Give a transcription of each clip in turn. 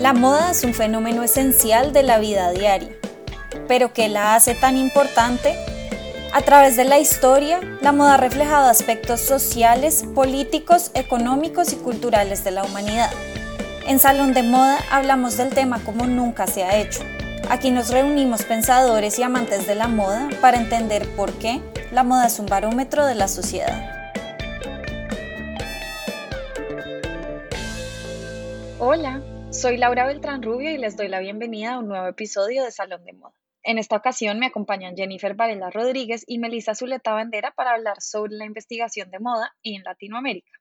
La moda es un fenómeno esencial de la vida diaria, pero ¿qué la hace tan importante? A través de la historia, la moda ha reflejado aspectos sociales, políticos, económicos y culturales de la humanidad. En Salón de Moda hablamos del tema como nunca se ha hecho. Aquí nos reunimos pensadores y amantes de la moda para entender por qué la moda es un barómetro de la sociedad. Hola, soy Laura Beltrán Rubio y les doy la bienvenida a un nuevo episodio de Salón de Moda. En esta ocasión me acompañan Jennifer Varela Rodríguez y Melissa Zuleta Bandera para hablar sobre la investigación de moda en Latinoamérica.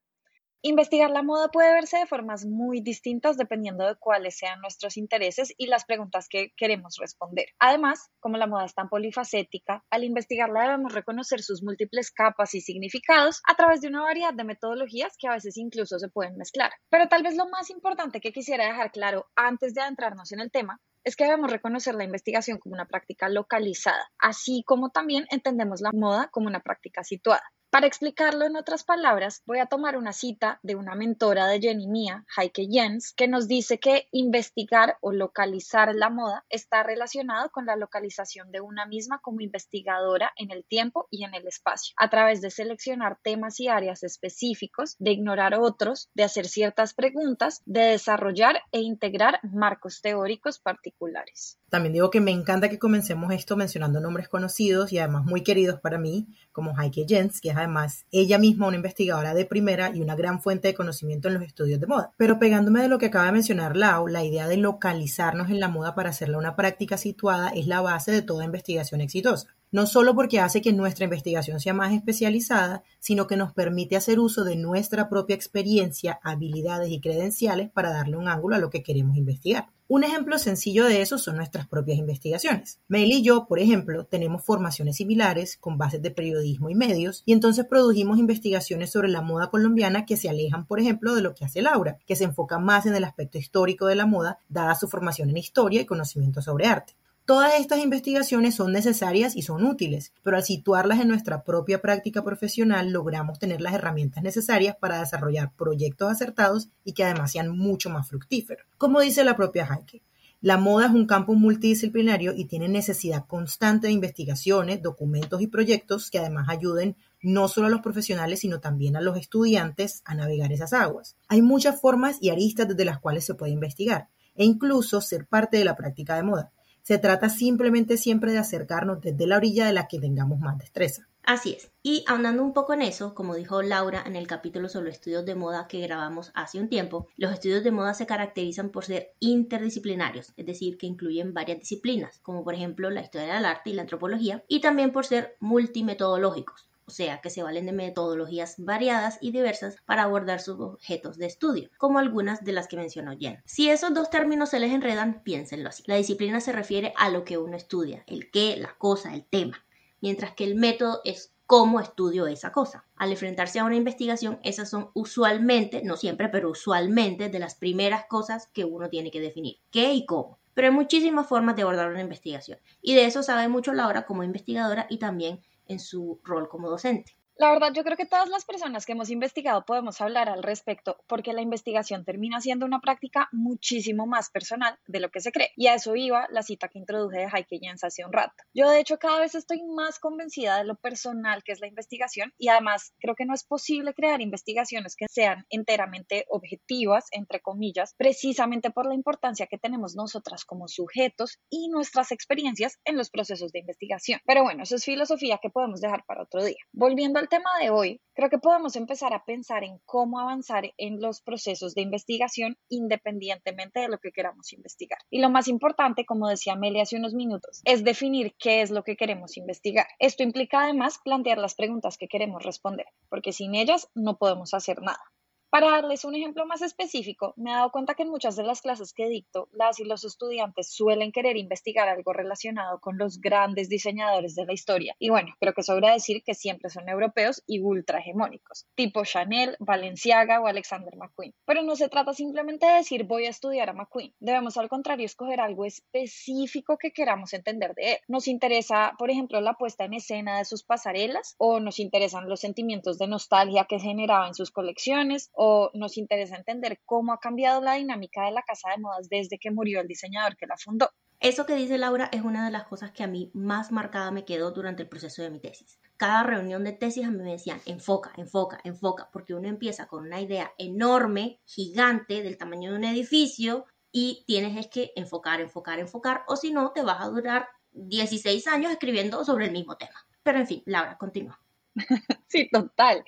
Investigar la moda puede verse de formas muy distintas dependiendo de cuáles sean nuestros intereses y las preguntas que queremos responder. Además, como la moda es tan polifacética, al investigarla debemos reconocer sus múltiples capas y significados a través de una variedad de metodologías que a veces incluso se pueden mezclar. Pero tal vez lo más importante que quisiera dejar claro antes de adentrarnos en el tema es que debemos reconocer la investigación como una práctica localizada, así como también entendemos la moda como una práctica situada. Para explicarlo en otras palabras, voy a tomar una cita de una mentora de Jenny mía, Heike Jens, que nos dice que investigar o localizar la moda está relacionado con la localización de una misma como investigadora en el tiempo y en el espacio, a través de seleccionar temas y áreas específicos, de ignorar otros, de hacer ciertas preguntas, de desarrollar e integrar marcos teóricos particulares. También digo que me encanta que comencemos esto mencionando nombres conocidos y además muy queridos para mí, como Heike Jens, que es además ella misma una investigadora de primera y una gran fuente de conocimiento en los estudios de moda. Pero pegándome de lo que acaba de mencionar Lau, la idea de localizarnos en la moda para hacerla una práctica situada es la base de toda investigación exitosa no solo porque hace que nuestra investigación sea más especializada, sino que nos permite hacer uso de nuestra propia experiencia, habilidades y credenciales para darle un ángulo a lo que queremos investigar. Un ejemplo sencillo de eso son nuestras propias investigaciones. Mel y yo, por ejemplo, tenemos formaciones similares con bases de periodismo y medios, y entonces produjimos investigaciones sobre la moda colombiana que se alejan, por ejemplo, de lo que hace Laura, que se enfoca más en el aspecto histórico de la moda, dada su formación en historia y conocimiento sobre arte. Todas estas investigaciones son necesarias y son útiles, pero al situarlas en nuestra propia práctica profesional logramos tener las herramientas necesarias para desarrollar proyectos acertados y que además sean mucho más fructíferos. Como dice la propia Heike, la moda es un campo multidisciplinario y tiene necesidad constante de investigaciones, documentos y proyectos que además ayuden no solo a los profesionales, sino también a los estudiantes a navegar esas aguas. Hay muchas formas y aristas desde las cuales se puede investigar e incluso ser parte de la práctica de moda. Se trata simplemente siempre de acercarnos desde la orilla de la que tengamos más destreza. Así es. Y ahondando un poco en eso, como dijo Laura en el capítulo sobre estudios de moda que grabamos hace un tiempo, los estudios de moda se caracterizan por ser interdisciplinarios, es decir, que incluyen varias disciplinas, como por ejemplo la historia del arte y la antropología, y también por ser multimetodológicos, o sea, que se valen de metodologías variadas y diversas para abordar sus objetos de estudio, como algunas de las que mencionó Jen. Si esos dos términos se les enredan, piénsenlo así. La disciplina se refiere a lo que uno estudia, el qué, la cosa, el tema, mientras que el método es cómo estudio esa cosa. Al enfrentarse a una investigación, esas son usualmente, no siempre, pero usualmente de las primeras cosas que uno tiene que definir, qué y cómo. Pero hay muchísimas formas de abordar una investigación y de eso sabe mucho Laura como investigadora y también en su rol como docente. La verdad, yo creo que todas las personas que hemos investigado podemos hablar al respecto porque la investigación termina siendo una práctica muchísimo más personal de lo que se cree. Y a eso iba la cita que introduje de Heike Jens hace un rato. Yo, de hecho, cada vez estoy más convencida de lo personal que es la investigación y además creo que no es posible crear investigaciones que sean enteramente objetivas, entre comillas, precisamente por la importancia que tenemos nosotras como sujetos y nuestras experiencias en los procesos de investigación. Pero bueno, eso es filosofía que podemos dejar para otro día. Volviendo al tema de hoy, creo que podemos empezar a pensar en cómo avanzar en los procesos de investigación independientemente de lo que queramos investigar. Y lo más importante, como decía Amelia hace unos minutos, es definir qué es lo que queremos investigar. Esto implica además plantear las preguntas que queremos responder, porque sin ellas no podemos hacer nada. Para darles un ejemplo más específico, me he dado cuenta que en muchas de las clases que dicto, las y los estudiantes suelen querer investigar algo relacionado con los grandes diseñadores de la historia. Y bueno, creo que sobra decir que siempre son europeos y ultra hegemónicos, tipo Chanel, Balenciaga o Alexander McQueen. Pero no se trata simplemente de decir voy a estudiar a McQueen. Debemos al contrario escoger algo específico que queramos entender de él. Nos interesa, por ejemplo, la puesta en escena de sus pasarelas o nos interesan los sentimientos de nostalgia que generaba en sus colecciones o nos interesa entender cómo ha cambiado la dinámica de la casa de modas desde que murió el diseñador que la fundó. Eso que dice Laura es una de las cosas que a mí más marcada me quedó durante el proceso de mi tesis. Cada reunión de tesis a mí me decían, enfoca, enfoca, enfoca, porque uno empieza con una idea enorme, gigante, del tamaño de un edificio, y tienes es que enfocar, enfocar, enfocar, o si no, te vas a durar 16 años escribiendo sobre el mismo tema. Pero en fin, Laura, continúa. sí, total.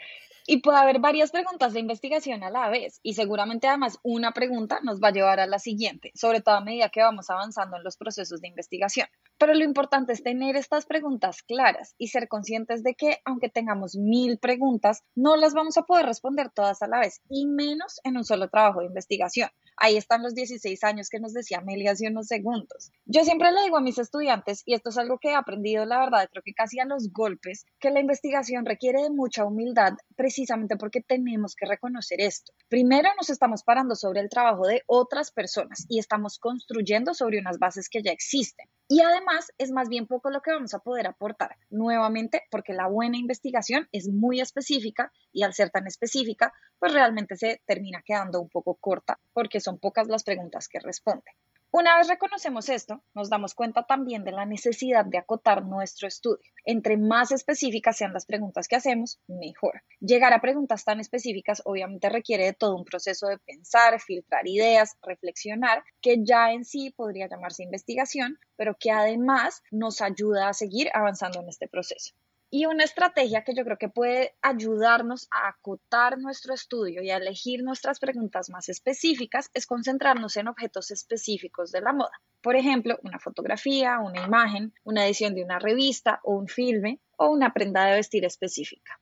Y puede haber varias preguntas de investigación a la vez y seguramente además una pregunta nos va a llevar a la siguiente, sobre todo a medida que vamos avanzando en los procesos de investigación. Pero lo importante es tener estas preguntas claras y ser conscientes de que aunque tengamos mil preguntas, no las vamos a poder responder todas a la vez y menos en un solo trabajo de investigación. Ahí están los 16 años que nos decía Amelia hace unos segundos. Yo siempre le digo a mis estudiantes, y esto es algo que he aprendido, la verdad, creo que casi a los golpes, que la investigación requiere de mucha humildad precisamente porque tenemos que reconocer esto. Primero nos estamos parando sobre el trabajo de otras personas y estamos construyendo sobre unas bases que ya existen. Y además es más bien poco lo que vamos a poder aportar nuevamente porque la buena investigación es muy específica y al ser tan específica, pues realmente se termina quedando un poco corta porque son pocas las preguntas que responde. Una vez reconocemos esto, nos damos cuenta también de la necesidad de acotar nuestro estudio. Entre más específicas sean las preguntas que hacemos, mejor. Llegar a preguntas tan específicas obviamente requiere de todo un proceso de pensar, filtrar ideas, reflexionar, que ya en sí podría llamarse investigación, pero que además nos ayuda a seguir avanzando en este proceso. Y una estrategia que yo creo que puede ayudarnos a acotar nuestro estudio y a elegir nuestras preguntas más específicas es concentrarnos en objetos específicos de la moda. Por ejemplo, una fotografía, una imagen, una edición de una revista o un filme o una prenda de vestir específica.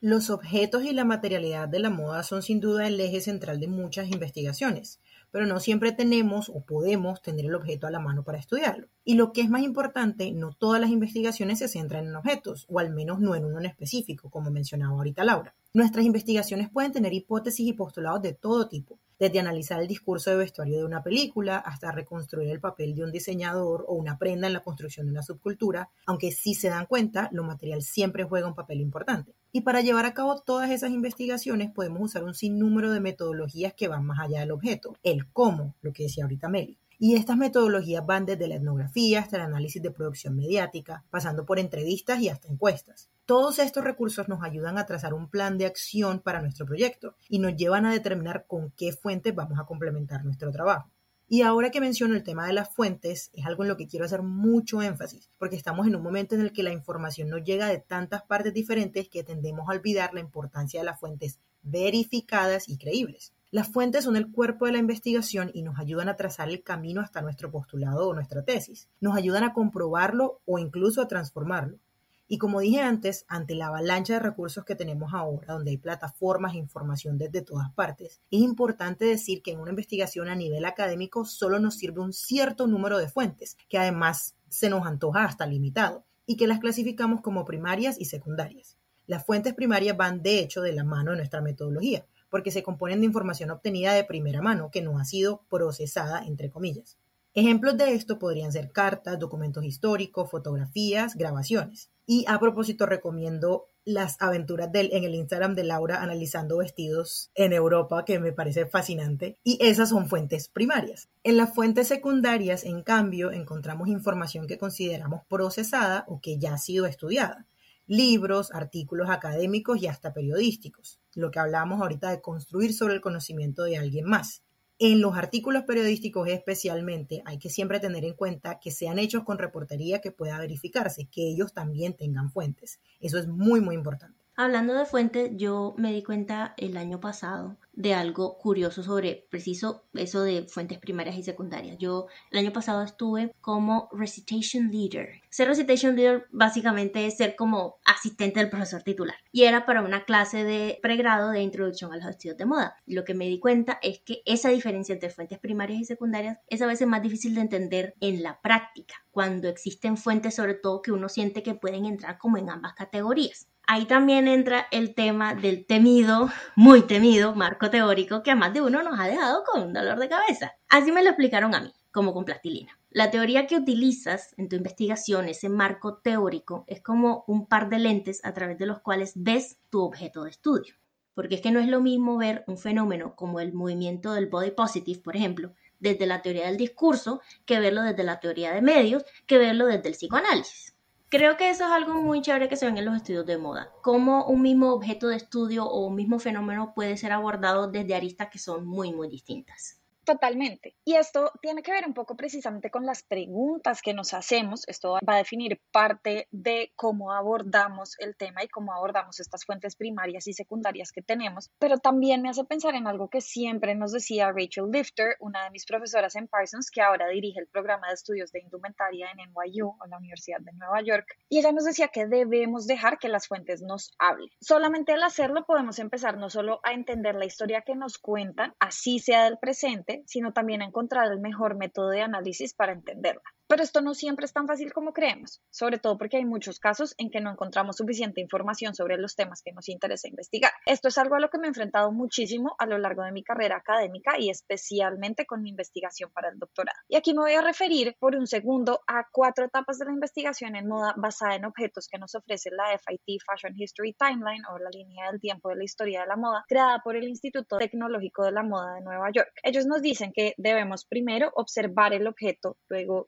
Los objetos y la materialidad de la moda son sin duda el eje central de muchas investigaciones pero no siempre tenemos o podemos tener el objeto a la mano para estudiarlo. Y lo que es más importante, no todas las investigaciones se centran en objetos, o al menos no en uno en específico, como mencionaba ahorita Laura. Nuestras investigaciones pueden tener hipótesis y postulados de todo tipo, desde analizar el discurso de vestuario de una película hasta reconstruir el papel de un diseñador o una prenda en la construcción de una subcultura, aunque si se dan cuenta, lo material siempre juega un papel importante. Y para llevar a cabo todas esas investigaciones podemos usar un sinnúmero de metodologías que van más allá del objeto, el cómo, lo que decía ahorita Meli. Y estas metodologías van desde la etnografía hasta el análisis de producción mediática, pasando por entrevistas y hasta encuestas. Todos estos recursos nos ayudan a trazar un plan de acción para nuestro proyecto y nos llevan a determinar con qué fuentes vamos a complementar nuestro trabajo. Y ahora que menciono el tema de las fuentes, es algo en lo que quiero hacer mucho énfasis, porque estamos en un momento en el que la información nos llega de tantas partes diferentes que tendemos a olvidar la importancia de las fuentes verificadas y creíbles. Las fuentes son el cuerpo de la investigación y nos ayudan a trazar el camino hasta nuestro postulado o nuestra tesis. Nos ayudan a comprobarlo o incluso a transformarlo. Y como dije antes, ante la avalancha de recursos que tenemos ahora, donde hay plataformas e información desde todas partes, es importante decir que en una investigación a nivel académico solo nos sirve un cierto número de fuentes, que además se nos antoja hasta limitado, y que las clasificamos como primarias y secundarias. Las fuentes primarias van de hecho de la mano de nuestra metodología, porque se componen de información obtenida de primera mano que no ha sido procesada, entre comillas. Ejemplos de esto podrían ser cartas, documentos históricos, fotografías, grabaciones. Y a propósito recomiendo las aventuras del, en el Instagram de Laura analizando vestidos en Europa, que me parece fascinante, y esas son fuentes primarias. En las fuentes secundarias, en cambio, encontramos información que consideramos procesada o que ya ha sido estudiada libros, artículos académicos y hasta periodísticos, lo que hablamos ahorita de construir sobre el conocimiento de alguien más. En los artículos periodísticos especialmente hay que siempre tener en cuenta que sean hechos con reportería que pueda verificarse, que ellos también tengan fuentes. Eso es muy, muy importante. Hablando de fuentes, yo me di cuenta el año pasado de algo curioso sobre preciso eso de fuentes primarias y secundarias. Yo el año pasado estuve como recitation leader. Ser recitation leader básicamente es ser como asistente del profesor titular. Y era para una clase de pregrado de introducción a los vestidos de moda. Lo que me di cuenta es que esa diferencia entre fuentes primarias y secundarias es a veces más difícil de entender en la práctica, cuando existen fuentes sobre todo que uno siente que pueden entrar como en ambas categorías. Ahí también entra el tema del temido, muy temido marco teórico que a más de uno nos ha dejado con un dolor de cabeza. Así me lo explicaron a mí, como con plastilina. La teoría que utilizas en tu investigación, ese marco teórico, es como un par de lentes a través de los cuales ves tu objeto de estudio. porque es que no es lo mismo ver un fenómeno como el movimiento del body positive, por ejemplo, desde la teoría del discurso, que verlo desde la teoría de medios, que verlo desde el psicoanálisis. Creo que eso es algo muy chévere que se ven en los estudios de moda. Cómo un mismo objeto de estudio o un mismo fenómeno puede ser abordado desde aristas que son muy, muy distintas. Totalmente. Y esto tiene que ver un poco precisamente con las preguntas que nos hacemos. Esto va a definir parte de cómo abordamos el tema y cómo abordamos estas fuentes primarias y secundarias que tenemos. Pero también me hace pensar en algo que siempre nos decía Rachel Lifter, una de mis profesoras en Parsons, que ahora dirige el programa de estudios de indumentaria en NYU, o la Universidad de Nueva York. Y ella nos decía que debemos dejar que las fuentes nos hablen. Solamente al hacerlo podemos empezar no solo a entender la historia que nos cuentan, así sea del presente, sino también encontrar el mejor método de análisis para entenderla. Pero esto no siempre es tan fácil como creemos, sobre todo porque hay muchos casos en que no encontramos suficiente información sobre los temas que nos interesa investigar. Esto es algo a lo que me he enfrentado muchísimo a lo largo de mi carrera académica y especialmente con mi investigación para el doctorado. Y aquí me voy a referir por un segundo a cuatro etapas de la investigación en moda basada en objetos que nos ofrece la FIT Fashion History Timeline o la línea del tiempo de la historia de la moda, creada por el Instituto Tecnológico de la Moda de Nueva York. Ellos nos dicen que debemos primero observar el objeto, luego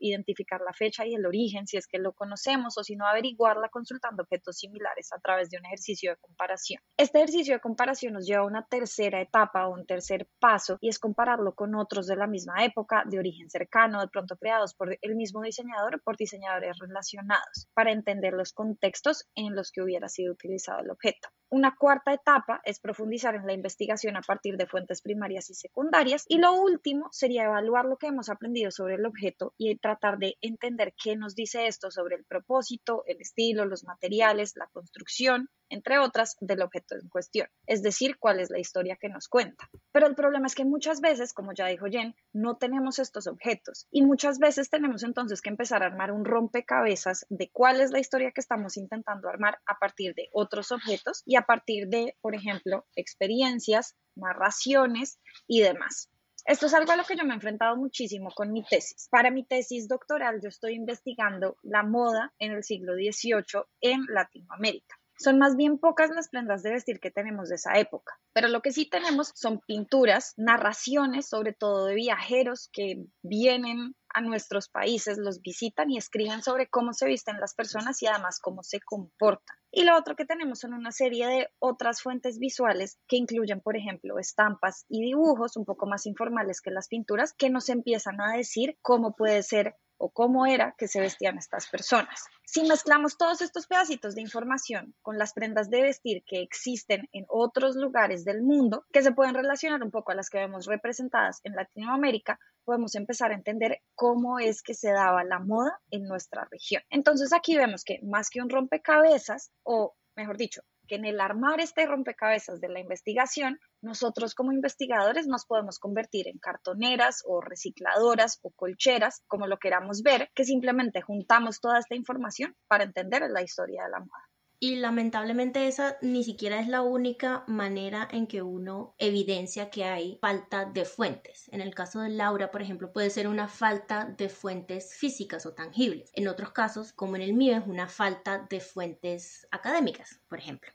la fecha y el origen, si es que lo conocemos, o si no, averiguarla consultando objetos similares a través de un ejercicio de comparación. Este ejercicio de comparación nos lleva a una tercera etapa o un tercer paso y es compararlo con otros de la misma época, de origen cercano, de pronto creados por el mismo diseñador o por diseñadores relacionados, para entender los contextos en los que hubiera sido utilizado el objeto. Una cuarta etapa es profundizar en la investigación a partir de fuentes primarias y secundarias. Y lo último sería evaluar lo que hemos aprendido sobre el objeto y tratar de entender qué nos dice esto sobre el propósito, el estilo, los materiales, la construcción, entre otras, del objeto en cuestión, es decir, cuál es la historia que nos cuenta. Pero el problema es que muchas veces, como ya dijo Jen, no tenemos estos objetos y muchas veces tenemos entonces que empezar a armar un rompecabezas de cuál es la historia que estamos intentando armar a partir de otros objetos y a partir de, por ejemplo, experiencias, narraciones y demás. Esto es algo a lo que yo me he enfrentado muchísimo con mi tesis. Para mi tesis doctoral yo estoy investigando la moda en el siglo XVIII en Latinoamérica. Son más bien pocas las prendas de vestir que tenemos de esa época, pero lo que sí tenemos son pinturas, narraciones, sobre todo de viajeros que vienen a nuestros países, los visitan y escriben sobre cómo se visten las personas y además cómo se comportan. Y lo otro que tenemos son una serie de otras fuentes visuales que incluyen, por ejemplo, estampas y dibujos un poco más informales que las pinturas que nos empiezan a decir cómo puede ser o cómo era que se vestían estas personas. Si mezclamos todos estos pedacitos de información con las prendas de vestir que existen en otros lugares del mundo, que se pueden relacionar un poco a las que vemos representadas en Latinoamérica, podemos empezar a entender cómo es que se daba la moda en nuestra región. Entonces aquí vemos que más que un rompecabezas, o mejor dicho, que en el armar este rompecabezas de la investigación, nosotros como investigadores nos podemos convertir en cartoneras o recicladoras o colcheras, como lo queramos ver, que simplemente juntamos toda esta información para entender la historia de la moda. Y lamentablemente esa ni siquiera es la única manera en que uno evidencia que hay falta de fuentes. En el caso de Laura, por ejemplo, puede ser una falta de fuentes físicas o tangibles. En otros casos, como en el mío, es una falta de fuentes académicas, por ejemplo.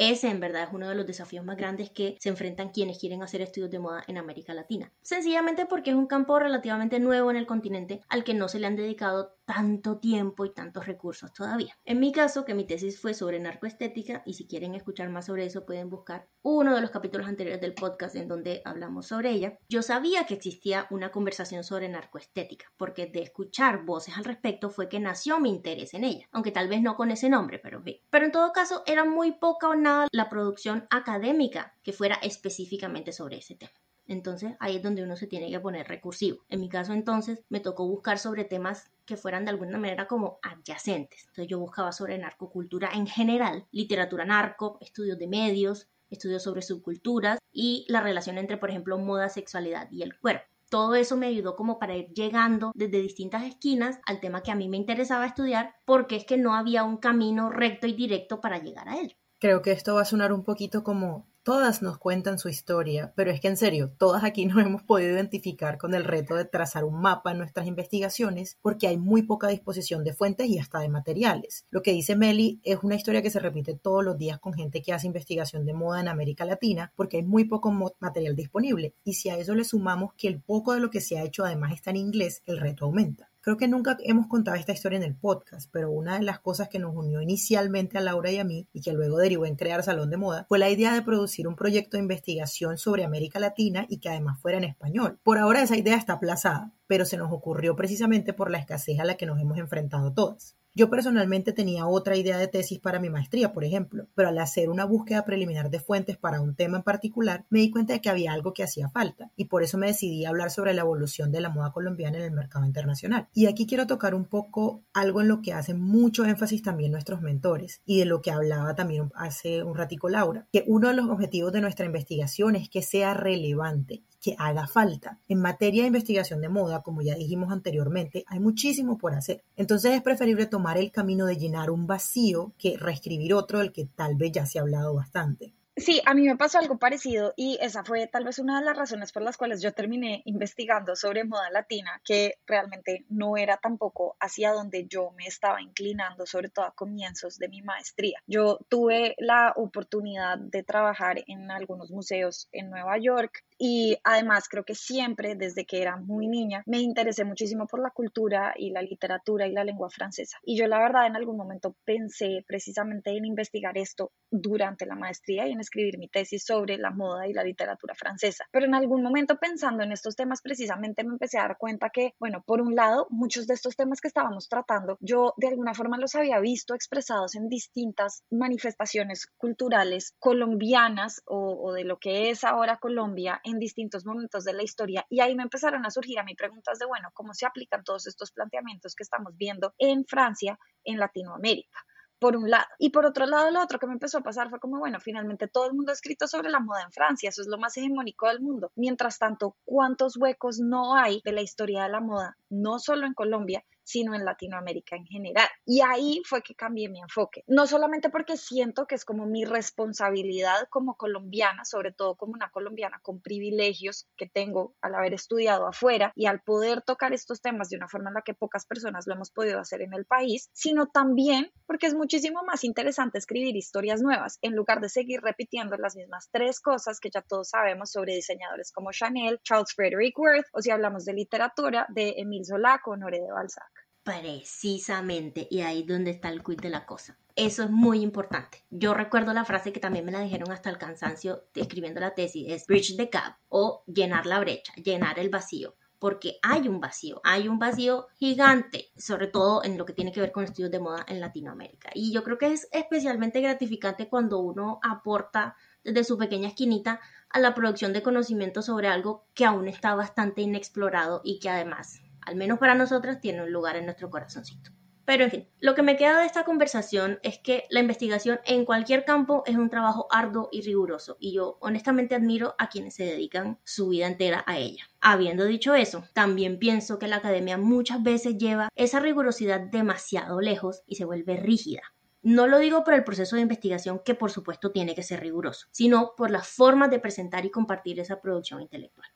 Ese en verdad es uno de los desafíos más grandes que se enfrentan quienes quieren hacer estudios de moda en América Latina. Sencillamente porque es un campo relativamente nuevo en el continente al que no se le han dedicado tanto tiempo y tantos recursos todavía. En mi caso, que mi tesis fue sobre narcoestética, y si quieren escuchar más sobre eso pueden buscar uno de los capítulos anteriores del podcast en donde hablamos sobre ella, yo sabía que existía una conversación sobre narcoestética, porque de escuchar voces al respecto fue que nació mi interés en ella, aunque tal vez no con ese nombre, pero ve. Pero en todo caso, era muy poca o nada la producción académica que fuera específicamente sobre ese tema. Entonces ahí es donde uno se tiene que poner recursivo. En mi caso entonces me tocó buscar sobre temas que fueran de alguna manera como adyacentes. Entonces yo buscaba sobre narcocultura en general, literatura narco, estudios de medios, estudios sobre subculturas y la relación entre, por ejemplo, moda, sexualidad y el cuerpo. Todo eso me ayudó como para ir llegando desde distintas esquinas al tema que a mí me interesaba estudiar porque es que no había un camino recto y directo para llegar a él. Creo que esto va a sonar un poquito como Todas nos cuentan su historia, pero es que en serio, todas aquí nos hemos podido identificar con el reto de trazar un mapa en nuestras investigaciones porque hay muy poca disposición de fuentes y hasta de materiales. Lo que dice Meli es una historia que se repite todos los días con gente que hace investigación de moda en América Latina porque hay muy poco material disponible y si a eso le sumamos que el poco de lo que se ha hecho además está en inglés, el reto aumenta. Creo que nunca hemos contado esta historia en el podcast, pero una de las cosas que nos unió inicialmente a Laura y a mí y que luego derivó en crear Salón de Moda fue la idea de producir un proyecto de investigación sobre América Latina y que además fuera en español. Por ahora esa idea está aplazada, pero se nos ocurrió precisamente por la escasez a la que nos hemos enfrentado todas. Yo personalmente tenía otra idea de tesis para mi maestría, por ejemplo, pero al hacer una búsqueda preliminar de fuentes para un tema en particular, me di cuenta de que había algo que hacía falta y por eso me decidí a hablar sobre la evolución de la moda colombiana en el mercado internacional. Y aquí quiero tocar un poco algo en lo que hacen mucho énfasis también nuestros mentores y de lo que hablaba también hace un ratico Laura, que uno de los objetivos de nuestra investigación es que sea relevante que haga falta. En materia de investigación de moda, como ya dijimos anteriormente, hay muchísimo por hacer. Entonces es preferible tomar el camino de llenar un vacío que reescribir otro del que tal vez ya se ha hablado bastante. Sí, a mí me pasó algo parecido y esa fue tal vez una de las razones por las cuales yo terminé investigando sobre moda latina, que realmente no era tampoco hacia donde yo me estaba inclinando, sobre todo a comienzos de mi maestría. Yo tuve la oportunidad de trabajar en algunos museos en Nueva York y además creo que siempre, desde que era muy niña, me interesé muchísimo por la cultura y la literatura y la lengua francesa. Y yo la verdad en algún momento pensé precisamente en investigar esto durante la maestría y en escribir mi tesis sobre la moda y la literatura francesa. Pero en algún momento pensando en estos temas precisamente me empecé a dar cuenta que, bueno, por un lado, muchos de estos temas que estábamos tratando, yo de alguna forma los había visto expresados en distintas manifestaciones culturales colombianas o, o de lo que es ahora Colombia en distintos momentos de la historia y ahí me empezaron a surgir a mí preguntas de, bueno, ¿cómo se aplican todos estos planteamientos que estamos viendo en Francia, en Latinoamérica? por un lado. Y por otro lado, lo otro que me empezó a pasar fue como, bueno, finalmente todo el mundo ha escrito sobre la moda en Francia, eso es lo más hegemónico del mundo. Mientras tanto, ¿cuántos huecos no hay de la historia de la moda, no solo en Colombia, sino en Latinoamérica en general. Y ahí fue que cambié mi enfoque. No solamente porque siento que es como mi responsabilidad como colombiana, sobre todo como una colombiana con privilegios que tengo al haber estudiado afuera y al poder tocar estos temas de una forma en la que pocas personas lo hemos podido hacer en el país, sino también porque es muchísimo más interesante escribir historias nuevas en lugar de seguir repitiendo las mismas tres cosas que ya todos sabemos sobre diseñadores como Chanel, Charles Frederick Worth o si hablamos de literatura de Emile Zola o Nore de Balzac. Precisamente, y ahí es donde está el quid de la cosa. Eso es muy importante. Yo recuerdo la frase que también me la dijeron hasta el cansancio escribiendo la tesis, es bridge the gap o llenar la brecha, llenar el vacío porque hay un vacío, hay un vacío gigante, sobre todo en lo que tiene que ver con estudios de moda en Latinoamérica. Y yo creo que es especialmente gratificante cuando uno aporta desde su pequeña esquinita a la producción de conocimiento sobre algo que aún está bastante inexplorado y que además al menos para nosotras, tiene un lugar en nuestro corazoncito. Pero en fin, lo que me queda de esta conversación es que la investigación en cualquier campo es un trabajo arduo y riguroso y yo honestamente admiro a quienes se dedican su vida entera a ella. Habiendo dicho eso, también pienso que la academia muchas veces lleva esa rigurosidad demasiado lejos y se vuelve rígida. No lo digo por el proceso de investigación que por supuesto tiene que ser riguroso, sino por las formas de presentar y compartir esa producción intelectual.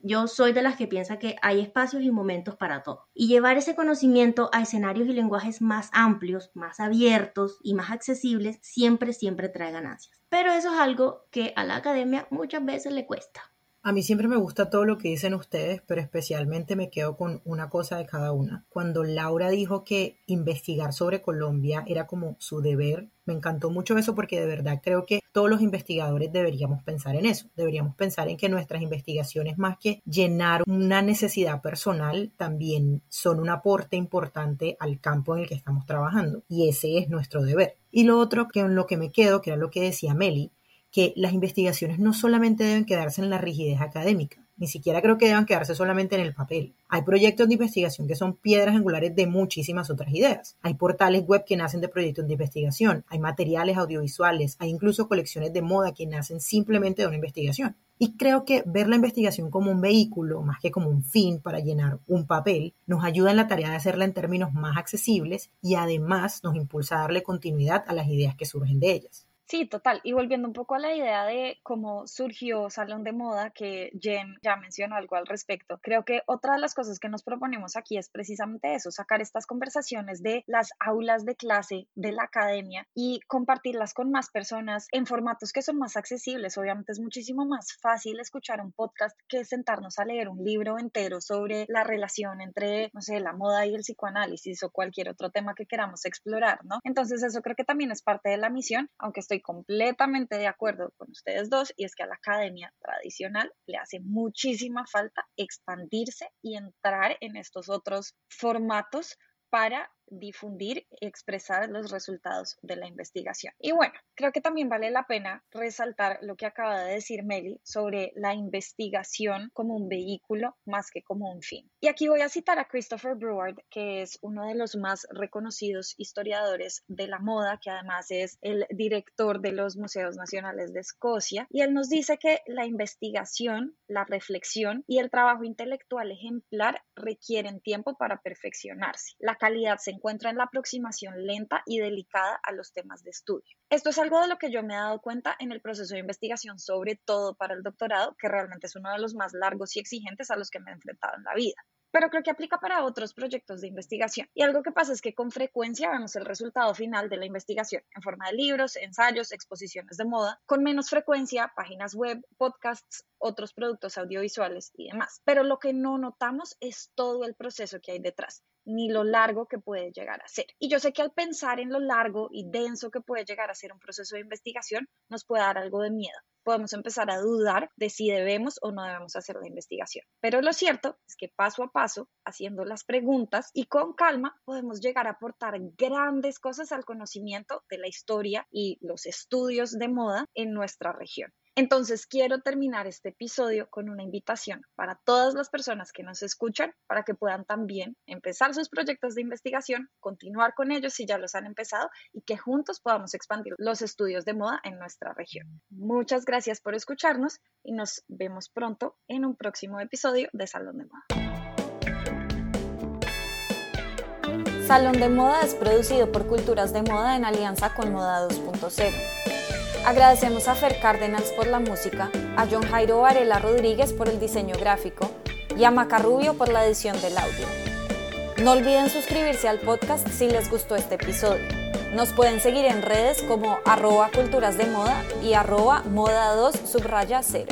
Yo soy de las que piensa que hay espacios y momentos para todo. Y llevar ese conocimiento a escenarios y lenguajes más amplios, más abiertos y más accesibles siempre, siempre trae ganancias. Pero eso es algo que a la academia muchas veces le cuesta. A mí siempre me gusta todo lo que dicen ustedes, pero especialmente me quedo con una cosa de cada una. Cuando Laura dijo que investigar sobre Colombia era como su deber, me encantó mucho eso porque de verdad creo que todos los investigadores deberíamos pensar en eso. Deberíamos pensar en que nuestras investigaciones, más que llenar una necesidad personal, también son un aporte importante al campo en el que estamos trabajando. Y ese es nuestro deber. Y lo otro que en lo que me quedo, que era lo que decía Meli, que las investigaciones no solamente deben quedarse en la rigidez académica, ni siquiera creo que deban quedarse solamente en el papel. Hay proyectos de investigación que son piedras angulares de muchísimas otras ideas. Hay portales web que nacen de proyectos de investigación, hay materiales audiovisuales, hay incluso colecciones de moda que nacen simplemente de una investigación. Y creo que ver la investigación como un vehículo, más que como un fin para llenar un papel, nos ayuda en la tarea de hacerla en términos más accesibles y además nos impulsa a darle continuidad a las ideas que surgen de ellas. Sí, total. Y volviendo un poco a la idea de cómo surgió Salón de Moda, que Jen ya mencionó algo al respecto, creo que otra de las cosas que nos proponemos aquí es precisamente eso, sacar estas conversaciones de las aulas de clase, de la academia y compartirlas con más personas en formatos que son más accesibles. Obviamente es muchísimo más fácil escuchar un podcast que sentarnos a leer un libro entero sobre la relación entre, no sé, la moda y el psicoanálisis o cualquier otro tema que queramos explorar, ¿no? Entonces eso creo que también es parte de la misión, aunque estoy completamente de acuerdo con ustedes dos y es que a la academia tradicional le hace muchísima falta expandirse y entrar en estos otros formatos para difundir y expresar los resultados de la investigación. Y bueno, creo que también vale la pena resaltar lo que acaba de decir Meli sobre la investigación como un vehículo más que como un fin. Y aquí voy a citar a Christopher Breward, que es uno de los más reconocidos historiadores de la moda, que además es el director de los Museos Nacionales de Escocia, y él nos dice que la investigación, la reflexión y el trabajo intelectual ejemplar requieren tiempo para perfeccionarse. La calidad se encuentra en la aproximación lenta y delicada a los temas de estudio. Esto es algo de lo que yo me he dado cuenta en el proceso de investigación, sobre todo para el doctorado, que realmente es uno de los más largos y exigentes a los que me he enfrentado en la vida pero creo que aplica para otros proyectos de investigación. Y algo que pasa es que con frecuencia vemos el resultado final de la investigación en forma de libros, ensayos, exposiciones de moda, con menos frecuencia páginas web, podcasts, otros productos audiovisuales y demás. Pero lo que no notamos es todo el proceso que hay detrás ni lo largo que puede llegar a ser. Y yo sé que al pensar en lo largo y denso que puede llegar a ser un proceso de investigación, nos puede dar algo de miedo. Podemos empezar a dudar de si debemos o no debemos hacer la investigación. Pero lo cierto es que paso a paso, haciendo las preguntas y con calma, podemos llegar a aportar grandes cosas al conocimiento de la historia y los estudios de moda en nuestra región. Entonces, quiero terminar este episodio con una invitación para todas las personas que nos escuchan para que puedan también empezar sus proyectos de investigación, continuar con ellos si ya los han empezado y que juntos podamos expandir los estudios de moda en nuestra región. Muchas gracias por escucharnos y nos vemos pronto en un próximo episodio de Salón de Moda. Salón de Moda es producido por Culturas de Moda en alianza con Moda 2.0. Agradecemos a Fer Cárdenas por la música, a John Jairo Varela Rodríguez por el diseño gráfico y a Maca Rubio por la edición del audio. No olviden suscribirse al podcast si les gustó este episodio. Nos pueden seguir en redes como arroba culturas de moda y arroba moda 2 subraya 0.